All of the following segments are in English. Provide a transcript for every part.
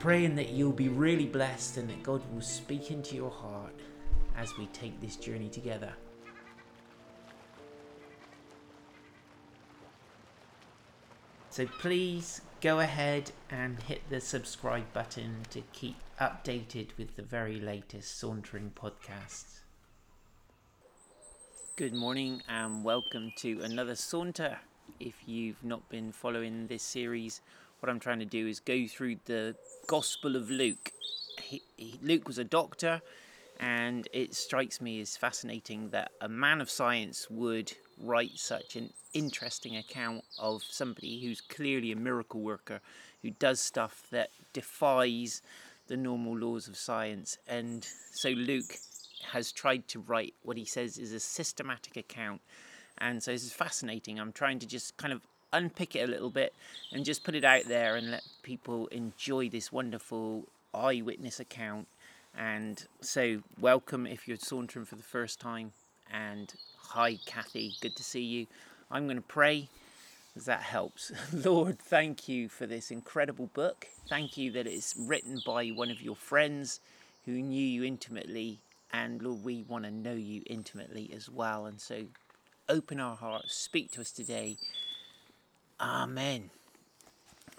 Praying that you'll be really blessed and that God will speak into your heart as we take this journey together. So please go ahead and hit the subscribe button to keep updated with the very latest Sauntering podcasts. Good morning and welcome to another saunter. If you've not been following this series, what I'm trying to do is go through the Gospel of Luke. He, he, Luke was a doctor, and it strikes me as fascinating that a man of science would write such an interesting account of somebody who's clearly a miracle worker, who does stuff that defies the normal laws of science. And so Luke has tried to write what he says is a systematic account. And so this is fascinating. I'm trying to just kind of unpick it a little bit and just put it out there and let people enjoy this wonderful eyewitness account. And so, welcome if you're sauntering for the first time. And hi, Kathy, good to see you. I'm going to pray as that helps. Lord, thank you for this incredible book. Thank you that it's written by one of your friends who knew you intimately. And Lord, we want to know you intimately as well. And so, open our hearts, speak to us today Amen.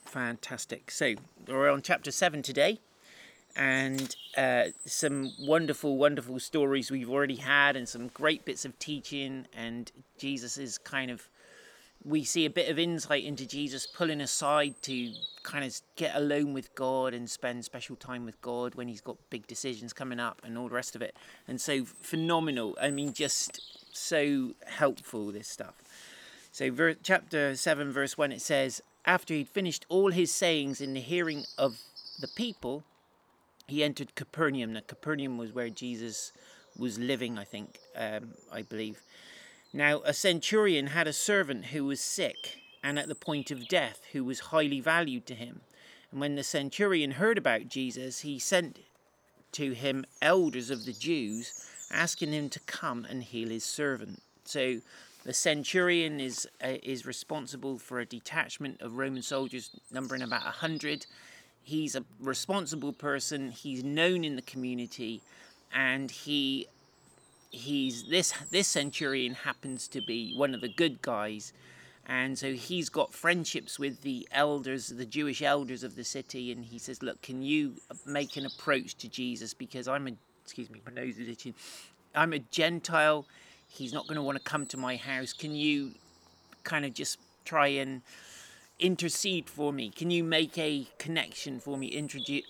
Fantastic. So we're on chapter 7 today, and uh, some wonderful, wonderful stories we've already had, and some great bits of teaching. And Jesus is kind of, we see a bit of insight into Jesus pulling aside to kind of get alone with God and spend special time with God when he's got big decisions coming up and all the rest of it. And so phenomenal. I mean, just so helpful, this stuff. So, ver- chapter 7, verse 1, it says, After he'd finished all his sayings in the hearing of the people, he entered Capernaum. Now, Capernaum was where Jesus was living, I think, um, I believe. Now, a centurion had a servant who was sick and at the point of death, who was highly valued to him. And when the centurion heard about Jesus, he sent to him elders of the Jews, asking him to come and heal his servant. So the centurion is uh, is responsible for a detachment of Roman soldiers numbering about a hundred. He's a responsible person. He's known in the community, and he he's this this centurion happens to be one of the good guys, and so he's got friendships with the elders, the Jewish elders of the city, and he says, "Look, can you make an approach to Jesus because I'm a excuse me, my nose is itching. I'm a Gentile." He's not going to want to come to my house. Can you kind of just try and intercede for me? Can you make a connection for me, introduce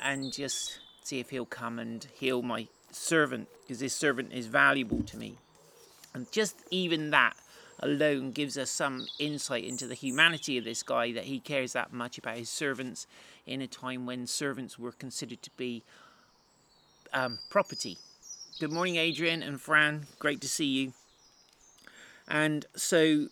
and just see if he'll come and heal my servant because this servant is valuable to me. And just even that alone gives us some insight into the humanity of this guy that he cares that much about his servants in a time when servants were considered to be um, property Good morning, Adrian and Fran. Great to see you. And so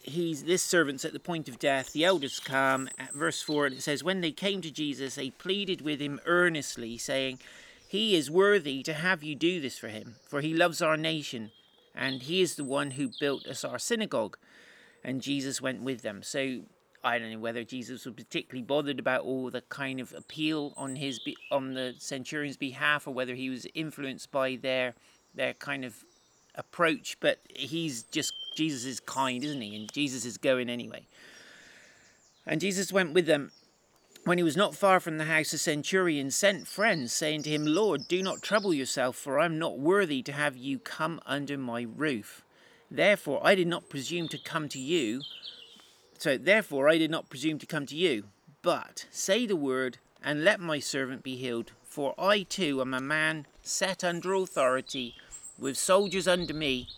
he's this servant's at the point of death. The elders come at verse 4, and it says, When they came to Jesus, they pleaded with him earnestly, saying, He is worthy to have you do this for him, for he loves our nation, and he is the one who built us our synagogue. And Jesus went with them. So I don't know whether Jesus was particularly bothered about all the kind of appeal on his on the centurion's behalf, or whether he was influenced by their their kind of approach. But he's just Jesus is kind, isn't he? And Jesus is going anyway. And Jesus went with them. When he was not far from the house, the centurion sent friends, saying to him, Lord, do not trouble yourself, for I am not worthy to have you come under my roof. Therefore I did not presume to come to you so therefore I did not presume to come to you, but say the word, and let my servant be healed. For I too am a man set under authority, with soldiers under me.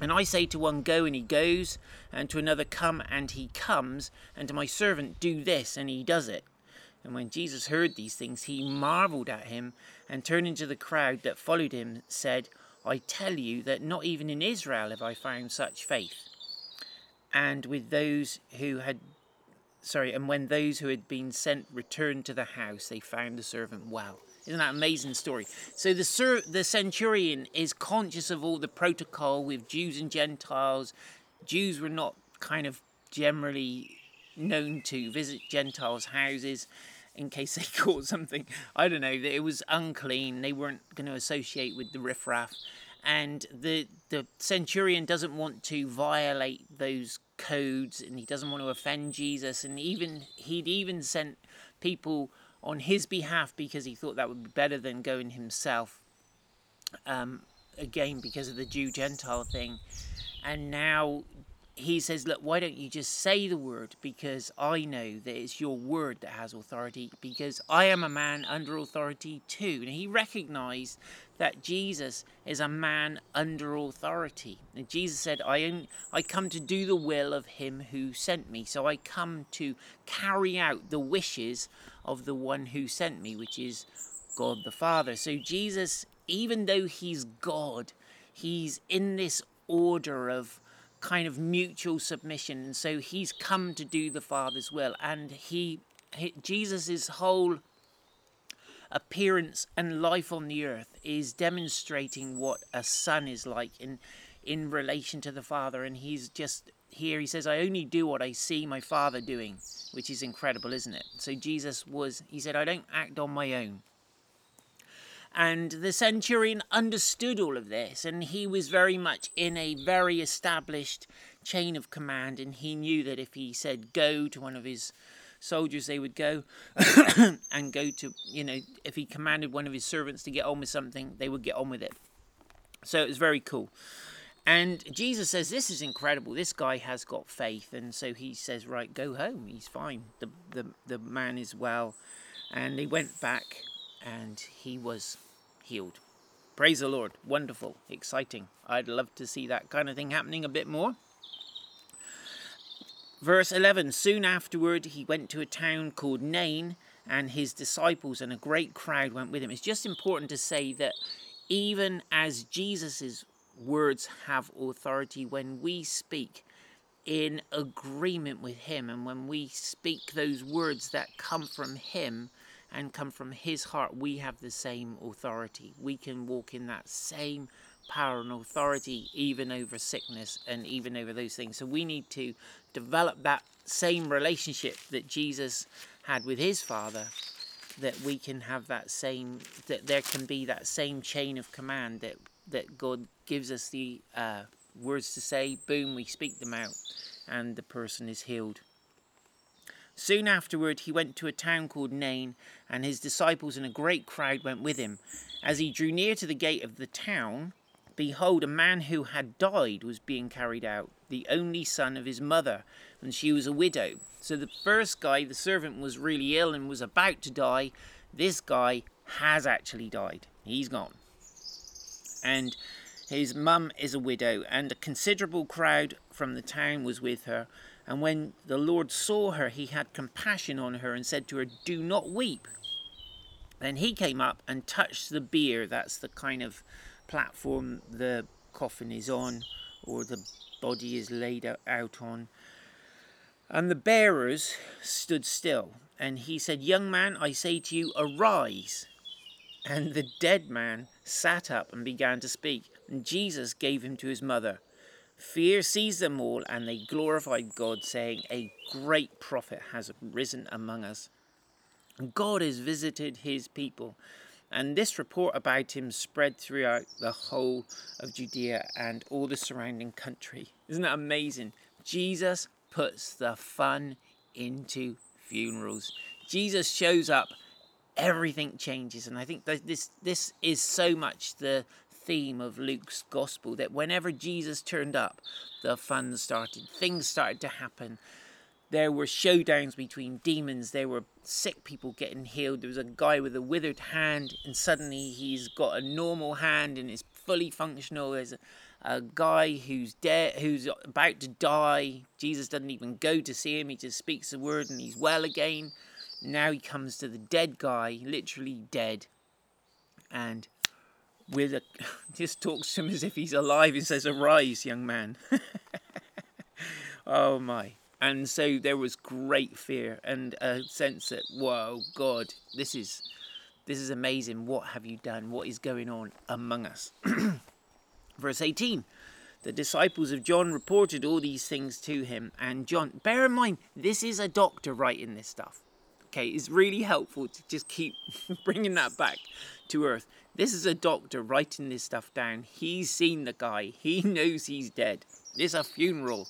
And I say to one, Go, and he goes, and to another, Come, and he comes, and to my servant, Do this, and he does it. And when Jesus heard these things, he marveled at him, and turning to the crowd that followed him, said, I tell you that not even in Israel have I found such faith. And with those who had sorry, and when those who had been sent returned to the house, they found the servant well. Isn't that amazing story? So the sur- the centurion is conscious of all the protocol with Jews and Gentiles. Jews were not kind of generally known to visit Gentiles' houses in case they caught something. I don't know. It was unclean. They weren't going to associate with the riffraff. And the the centurion doesn't want to violate those codes, and he doesn't want to offend Jesus. And even he'd even sent people on his behalf because he thought that would be better than going himself. Um, again, because of the Jew Gentile thing. And now he says, Look, why don't you just say the word? Because I know that it's your word that has authority, because I am a man under authority too. And he recognized that Jesus is a man under authority. And Jesus said, I, am, I come to do the will of him who sent me. So I come to carry out the wishes of the one who sent me, which is God the Father. So Jesus, even though he's God, he's in this order of kind of mutual submission and so he's come to do the father's will and he, he jesus's whole appearance and life on the earth is demonstrating what a son is like in in relation to the father and he's just here he says i only do what i see my father doing which is incredible isn't it? So jesus was he said i don't act on my own and the centurion understood all of this, and he was very much in a very established chain of command. And he knew that if he said go to one of his soldiers, they would go, and go to, you know, if he commanded one of his servants to get on with something, they would get on with it. So it was very cool. And Jesus says, This is incredible. This guy has got faith. And so he says, Right, go home. He's fine. The, the, the man is well. And he went back and he was healed. Praise the Lord. Wonderful. Exciting. I'd love to see that kind of thing happening a bit more. Verse 11 Soon afterward, he went to a town called Nain, and his disciples and a great crowd went with him. It's just important to say that even as Jesus' words have authority, when we speak in agreement with him and when we speak those words that come from him, and come from His heart, we have the same authority. We can walk in that same power and authority even over sickness and even over those things. So we need to develop that same relationship that Jesus had with His Father. That we can have that same, that there can be that same chain of command that that God gives us the uh, words to say. Boom, we speak them out, and the person is healed. Soon afterward, he went to a town called Nain, and his disciples and a great crowd went with him. As he drew near to the gate of the town, behold, a man who had died was being carried out, the only son of his mother, and she was a widow. So the first guy, the servant, was really ill and was about to die. This guy has actually died. He's gone. And his mum is a widow, and a considerable crowd from the town was with her. And when the Lord saw her, he had compassion on her and said to her, Do not weep. Then he came up and touched the bier. That's the kind of platform the coffin is on, or the body is laid out on. And the bearers stood still. And he said, Young man, I say to you, arise. And the dead man sat up and began to speak. And Jesus gave him to his mother. Fear seized them all, and they glorified God, saying, A great prophet has risen among us. God has visited his people, and this report about him spread throughout the whole of Judea and all the surrounding country. Isn't that amazing? Jesus puts the fun into funerals. Jesus shows up, everything changes, and I think this this is so much the theme of Luke's gospel that whenever Jesus turned up, the fun started. Things started to happen. There were showdowns between demons. There were sick people getting healed. There was a guy with a withered hand, and suddenly he's got a normal hand and is fully functional. There's a, a guy who's dead, who's about to die. Jesus doesn't even go to see him. He just speaks the word and he's well again. Now he comes to the dead guy, literally dead, and with a just talks to him as if he's alive and says, "Arise, young man." oh my! And so there was great fear and a sense that, "Whoa, God, this is this is amazing. What have you done? What is going on among us?" Verse 18 The disciples of John reported all these things to him, and John, bear in mind, this is a doctor writing this stuff. Okay, it's really helpful to just keep bringing that back to earth. This is a doctor writing this stuff down. He's seen the guy, he knows he's dead. It's a funeral.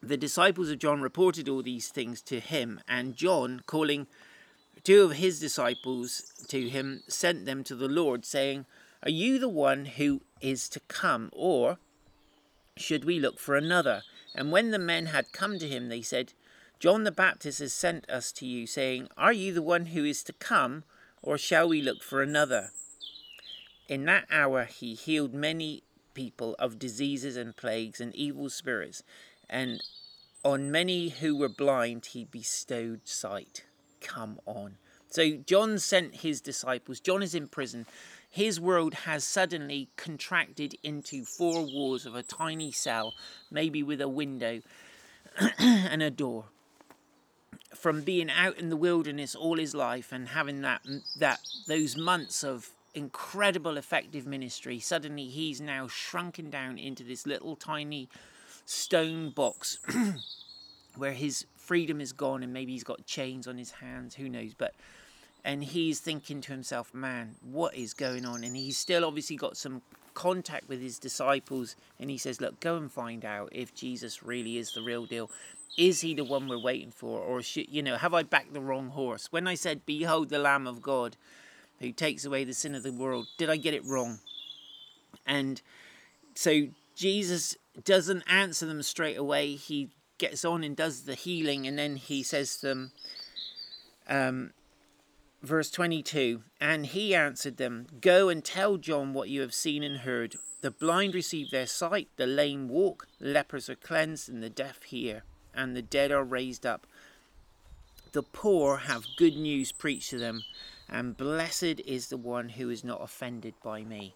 The disciples of John reported all these things to him, and John, calling two of his disciples to him, sent them to the Lord, saying, Are you the one who is to come, or should we look for another? And when the men had come to him, they said, John the Baptist has sent us to you, saying, Are you the one who is to come, or shall we look for another? In that hour he healed many people of diseases and plagues and evil spirits, and on many who were blind he bestowed sight. Come on. So John sent his disciples. John is in prison. His world has suddenly contracted into four walls of a tiny cell, maybe with a window and a door from being out in the wilderness all his life and having that that those months of incredible effective ministry suddenly he's now shrunken down into this little tiny stone box where his freedom is gone and maybe he's got chains on his hands who knows but and he's thinking to himself man what is going on? And he's still obviously got some contact with his disciples and he says look go and find out if jesus really is the real deal. Is he the one we're waiting for or should you know have i backed the wrong horse? When i said behold the lamb of god who takes away the sin of the world did i get it wrong? And so jesus doesn't answer them straight away. He gets on and does the healing and then he says to them um, verse 22 and he answered them go and tell john what you have seen and heard the blind receive their sight the lame walk lepers are cleansed and the deaf hear and the dead are raised up. The poor have good news preached to them, and blessed is the one who is not offended by me.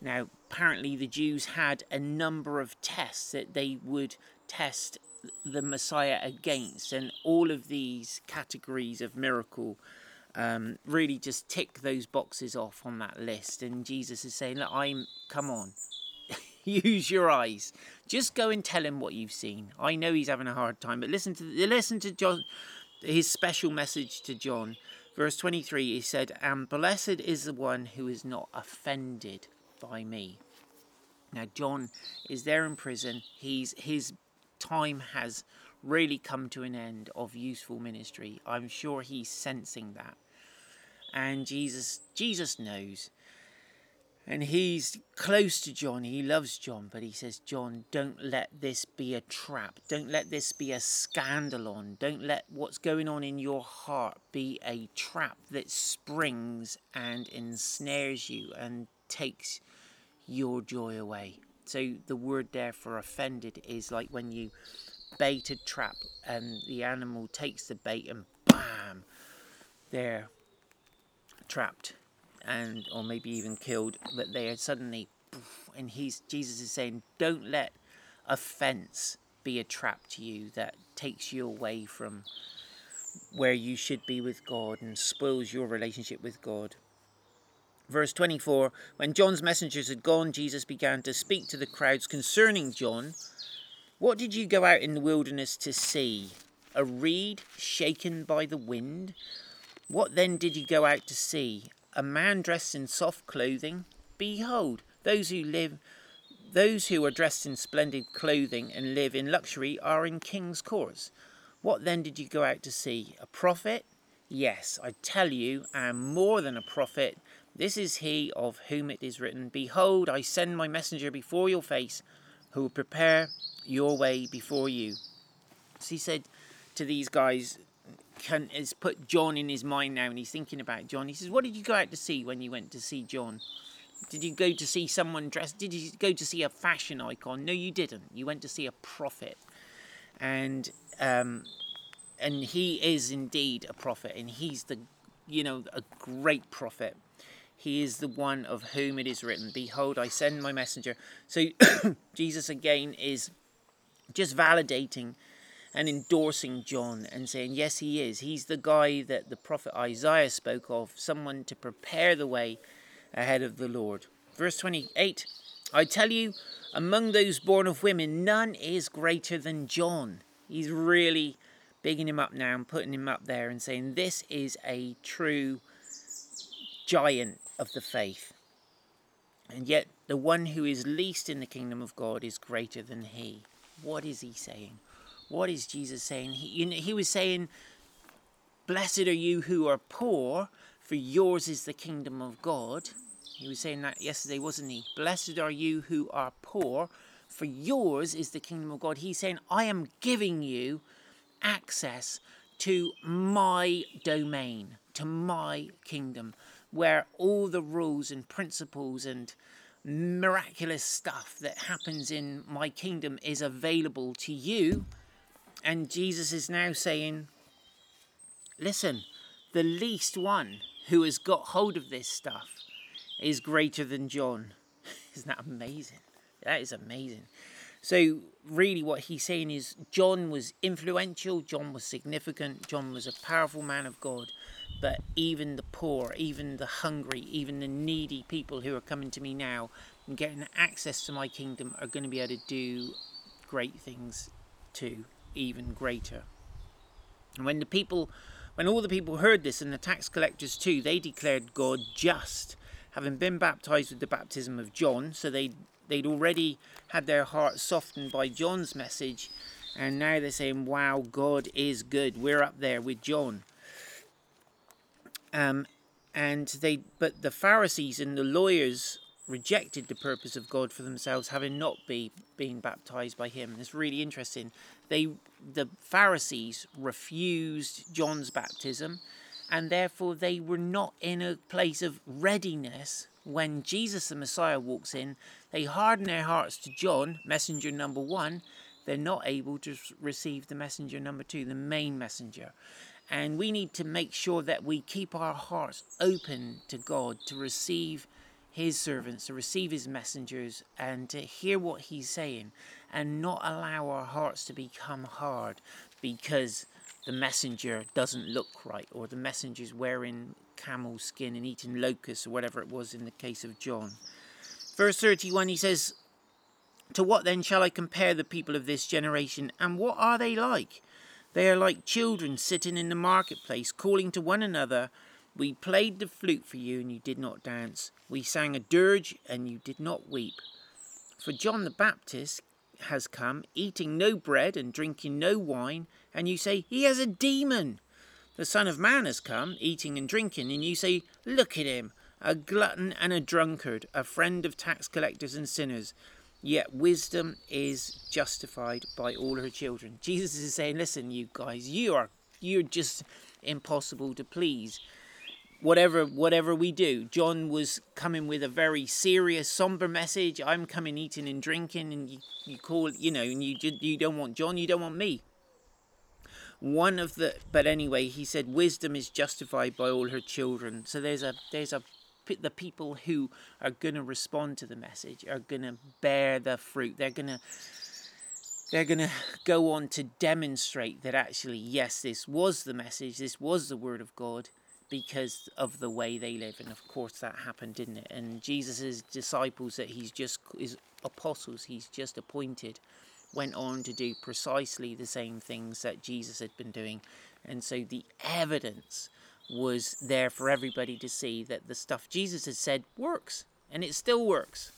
Now, apparently, the Jews had a number of tests that they would test the Messiah against, and all of these categories of miracle um, really just tick those boxes off on that list. And Jesus is saying, Look, I'm, come on, use your eyes. Just go and tell him what you've seen. I know he's having a hard time, but listen to listen to John, his special message to John, verse twenty three. He said, "And blessed is the one who is not offended by me." Now John is there in prison. He's his time has really come to an end of useful ministry. I'm sure he's sensing that. And Jesus Jesus knows. And he's close to John. He loves John, but he says, John, don't let this be a trap. Don't let this be a scandalon. Don't let what's going on in your heart be a trap that springs and ensnares you and takes your joy away. So the word there for offended is like when you bait a trap and the animal takes the bait and bam, they're trapped and or maybe even killed, but they are suddenly, and he's Jesus is saying, don't let offense be a trap to you that takes you away from where you should be with God and spoils your relationship with God. Verse 24 When John's messengers had gone, Jesus began to speak to the crowds concerning John. What did you go out in the wilderness to see? A reed shaken by the wind? What then did you go out to see? a man dressed in soft clothing? Behold, those who live those who are dressed in splendid clothing and live in luxury are in king's courts. What then did you go out to see? A prophet? Yes, I tell you, and more than a prophet. This is he of whom it is written, Behold, I send my messenger before your face, who will prepare your way before you. So he said to these guys, can, has put John in his mind now, and he's thinking about John. He says, "What did you go out to see when you went to see John?" Did you go to see someone dressed? Did you go to see a fashion icon? No, you didn't. You went to see a prophet, and um, and he is indeed a prophet, and he's the, you know, a great prophet. He is the one of whom it is written, Behold, I send my messenger. So Jesus again is just validating and endorsing John and saying, Yes, he is. He's the guy that the prophet Isaiah spoke of, someone to prepare the way ahead of the Lord. Verse 28 I tell you, among those born of women, none is greater than John. He's really bigging him up now and putting him up there and saying, This is a true giant of the faith. And yet, the one who is least in the kingdom of God is greater than he. What is he saying? What is Jesus saying? He, you know, he was saying, Blessed are you who are poor, for yours is the kingdom of God. He was saying that yesterday, wasn't he? Blessed are you who are poor, for yours is the kingdom of God. He's saying, I am giving you access to my domain, to my kingdom where all the rules and principles and miraculous stuff that happens in my kingdom is available to you. And Jesus is now saying, listen, the least one who has got hold of this stuff is greater than John. Isn't that amazing? That is amazing. So, really, what he's saying is John was influential, John was significant, John was a powerful man of God. But even the poor, even the hungry, even the needy people who are coming to me now and getting access to my kingdom are going to be able to do great things too, even greater. And when the people, when all the people heard this, and the tax collectors too, they declared God just, having been baptized with the baptism of John. So they they'd already had their hearts softened by John's message, and now they're saying, "Wow, God is good. We're up there with John." Um, and they, but the Pharisees and the lawyers rejected the purpose of God for themselves, having not be been baptized by Him. It's really interesting. They, the Pharisees, refused John's baptism, and therefore they were not in a place of readiness when Jesus the Messiah walks in. They harden their hearts to John, messenger number one. They're not able to receive the messenger number two, the main messenger. And we need to make sure that we keep our hearts open to God to receive His servants, to receive His messengers, and to hear what He's saying, and not allow our hearts to become hard because the messenger doesn't look right, or the messenger's wearing camel skin and eating locusts, or whatever it was in the case of John. Verse 31, he says, To what then shall I compare the people of this generation, and what are they like? They are like children sitting in the marketplace, calling to one another, We played the flute for you, and you did not dance. We sang a dirge, and you did not weep. For John the Baptist has come, eating no bread and drinking no wine, and you say, He has a demon. The Son of Man has come, eating and drinking, and you say, Look at him, a glutton and a drunkard, a friend of tax collectors and sinners. Yet wisdom is justified by all her children. Jesus is saying, listen, you guys, you are you're just impossible to please. Whatever whatever we do. John was coming with a very serious, somber message. I'm coming eating and drinking and you, you call you know, and you you don't want John, you don't want me. One of the but anyway, he said wisdom is justified by all her children. So there's a there's a the people who are going to respond to the message are going to bear the fruit. They're going to they're going to go on to demonstrate that actually yes this was the message this was the word of god because of the way they live. And of course that happened didn't it? And jesus' disciples that he's just his apostles he's just appointed went on to do precisely the same things that jesus had been doing. And so the evidence was there for everybody to see that the stuff Jesus had said works, and it still works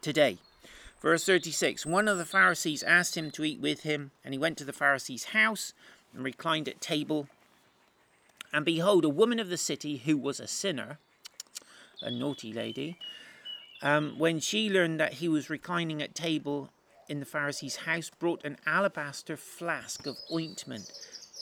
today. Verse 36 One of the Pharisees asked him to eat with him, and he went to the Pharisee's house and reclined at table. And behold, a woman of the city who was a sinner, a naughty lady, um, when she learned that he was reclining at table in the Pharisee's house, brought an alabaster flask of ointment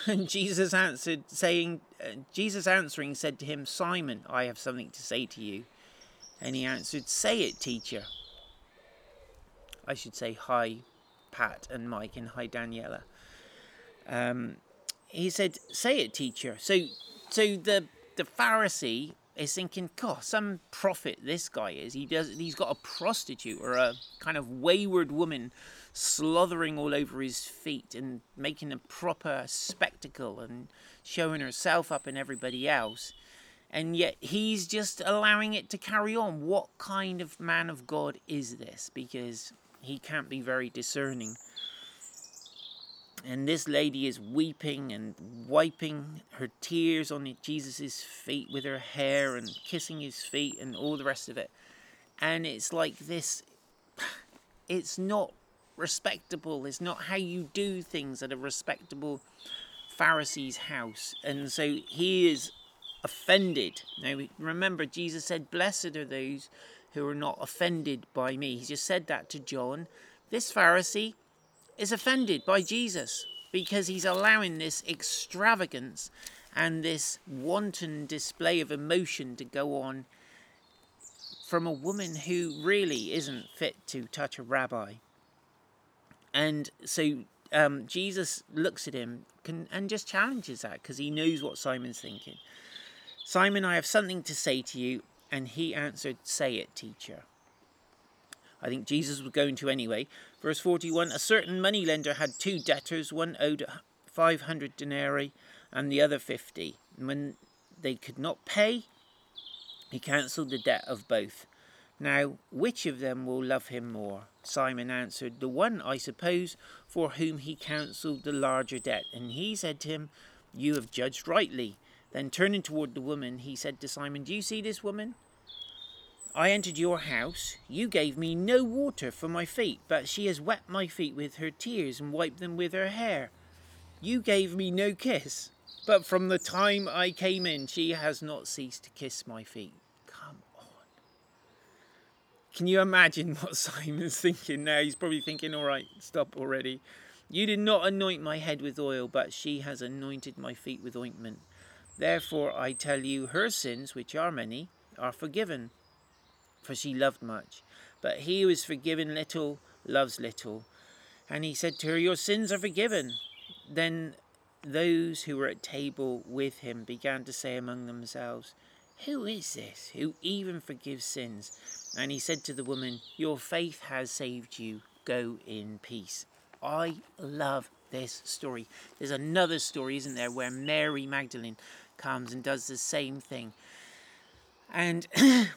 And Jesus answered, saying, uh, Jesus answering said to him, Simon, I have something to say to you. And he answered, Say it, teacher. I should say hi, Pat and Mike, and hi, Daniela. Um, he said, Say it, teacher. So, so the the Pharisee is thinking, God, some prophet this guy is. He does. He's got a prostitute or a kind of wayward woman slothering all over his feet and making a proper spectacle and showing herself up and everybody else. And yet he's just allowing it to carry on. What kind of man of God is this? Because he can't be very discerning. And this lady is weeping and wiping her tears on Jesus' feet with her hair and kissing his feet and all the rest of it. And it's like this it's not respectable. It's not how you do things at a respectable Pharisee's house. And so he is offended. Now remember, Jesus said, Blessed are those who are not offended by me. He just said that to John. This Pharisee is offended by Jesus because he's allowing this extravagance and this wanton display of emotion to go on from a woman who really isn't fit to touch a rabbi. And so um, Jesus looks at him can, and just challenges that because he knows what Simon's thinking. Simon, I have something to say to you. And he answered, Say it, teacher. I think Jesus was going to anyway. Verse 41 A certain moneylender had two debtors, one owed 500 denarii and the other 50. And when they could not pay, he cancelled the debt of both. Now, which of them will love him more? Simon answered, The one, I suppose, for whom he cancelled the larger debt. And he said to him, You have judged rightly. Then turning toward the woman, he said to Simon, Do you see this woman? I entered your house. You gave me no water for my feet, but she has wet my feet with her tears and wiped them with her hair. You gave me no kiss, but from the time I came in, she has not ceased to kiss my feet. Come on. Can you imagine what Simon's thinking now? He's probably thinking, all right, stop already. You did not anoint my head with oil, but she has anointed my feet with ointment. Therefore, I tell you, her sins, which are many, are forgiven, for she loved much. But he who is forgiven little loves little. And he said to her, Your sins are forgiven. Then those who were at table with him began to say among themselves, Who is this who even forgives sins? And he said to the woman, Your faith has saved you. Go in peace. I love this story. There's another story, isn't there, where Mary Magdalene comes and does the same thing. And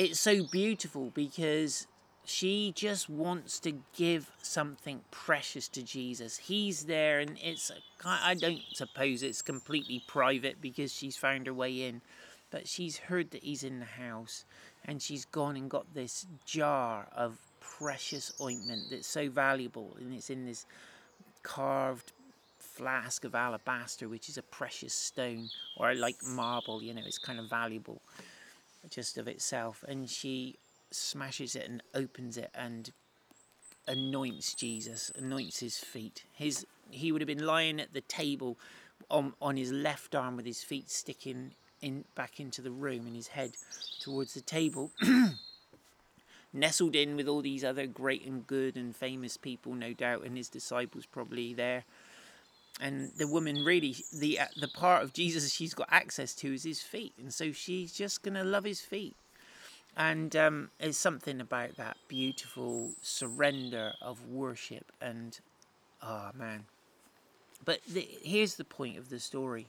it's so beautiful because she just wants to give something precious to Jesus. He's there, and it's, I don't suppose it's completely private because she's found her way in, but she's heard that he's in the house and she's gone and got this jar of precious ointment that's so valuable and it's in this carved flask of alabaster which is a precious stone or like marble you know it's kind of valuable just of itself and she smashes it and opens it and anoints Jesus anoints his feet his he would have been lying at the table on on his left arm with his feet sticking in back into the room and his head towards the table, nestled in with all these other great and good and famous people, no doubt, and his disciples probably there. And the woman really, the uh, the part of Jesus she's got access to is his feet, and so she's just gonna love his feet. And um, there's something about that beautiful surrender of worship, and oh man. But the, here's the point of the story,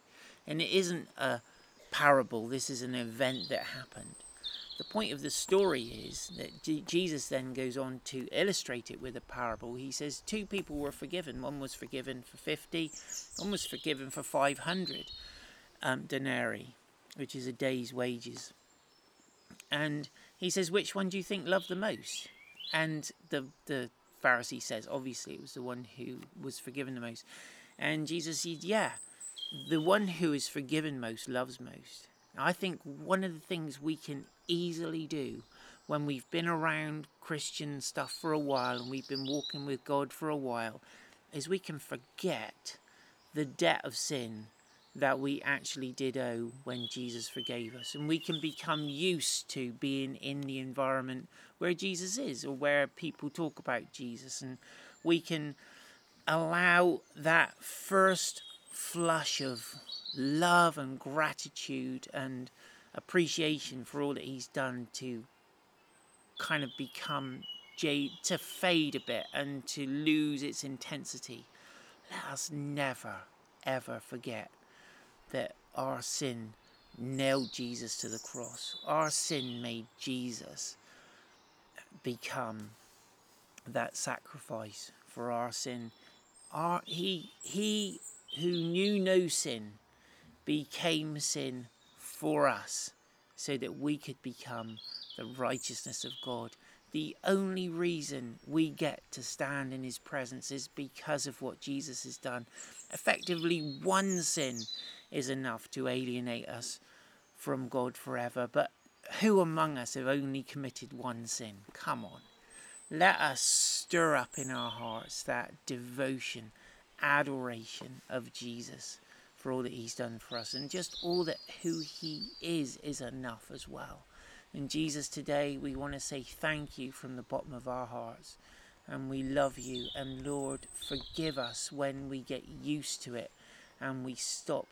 and it isn't a parable, this is an event that happened. The point of the story is that Jesus then goes on to illustrate it with a parable. He says two people were forgiven. One was forgiven for 50, one was forgiven for 500 um, denarii. which is a day's wages. And he says, Which one do you think loved the most? And the, the Pharisee says, Obviously, it was the one who was forgiven the most. And Jesus said, Yeah, the one who is forgiven most loves most. I think one of the things we can easily do when we've been around Christian stuff for a while and we've been walking with God for a while is we can forget the debt of sin that we actually did owe when Jesus forgave us. And we can become used to being in the environment where Jesus is or where people talk about Jesus. And we can allow that first flush of love and gratitude and appreciation for all that he's done to kind of become jade to fade a bit and to lose its intensity. Let us never ever forget that our sin nailed Jesus to the cross. Our sin made Jesus become that sacrifice for our sin. Our he he who knew no sin became sin for us so that we could become the righteousness of God. The only reason we get to stand in his presence is because of what Jesus has done. Effectively, one sin is enough to alienate us from God forever. But who among us have only committed one sin? Come on. Let us stir up in our hearts that devotion adoration of Jesus for all that he's done for us and just all that who he is is enough as well. And Jesus, today we want to say thank you from the bottom of our hearts. And we love you. And Lord, forgive us when we get used to it and we stop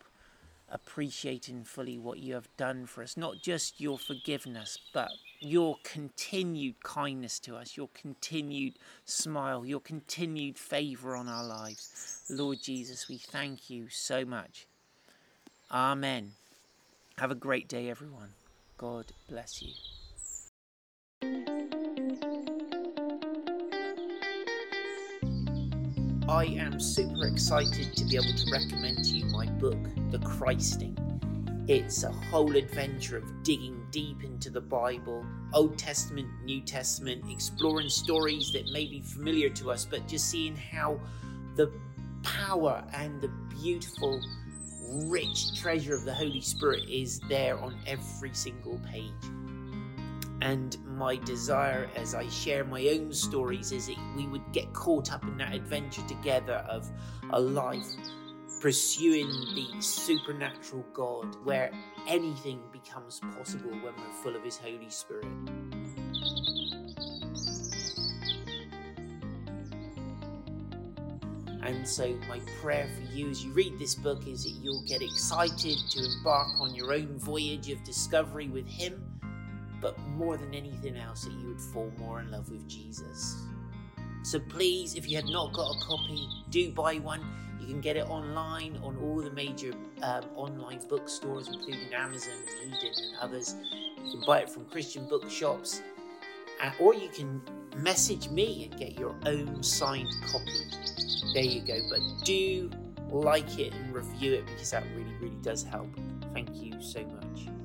appreciating fully what you have done for us. Not just your forgiveness, but your continued kindness to us, your continued smile, your continued favour on our lives. Lord Jesus, we thank you so much. Amen. Have a great day, everyone. God bless you. I am super excited to be able to recommend to you my book, The Christing. It's a whole adventure of digging deep into the Bible, Old Testament, New Testament, exploring stories that may be familiar to us, but just seeing how the power and the beautiful, rich treasure of the Holy Spirit is there on every single page. And my desire as I share my own stories is that we would get caught up in that adventure together of a life pursuing the supernatural God where anything becomes possible when we're full of His Holy Spirit. And so, my prayer for you as you read this book is that you'll get excited to embark on your own voyage of discovery with Him, but more than anything else, that you would fall more in love with Jesus. So, please, if you have not got a copy, do buy one You can get it online on all the major um, online bookstores, including Amazon, and Eden, and others. You can buy it from Christian bookshops, uh, or you can message me and get your own signed copy. There you go. But do like it and review it because that really, really does help. Thank you so much.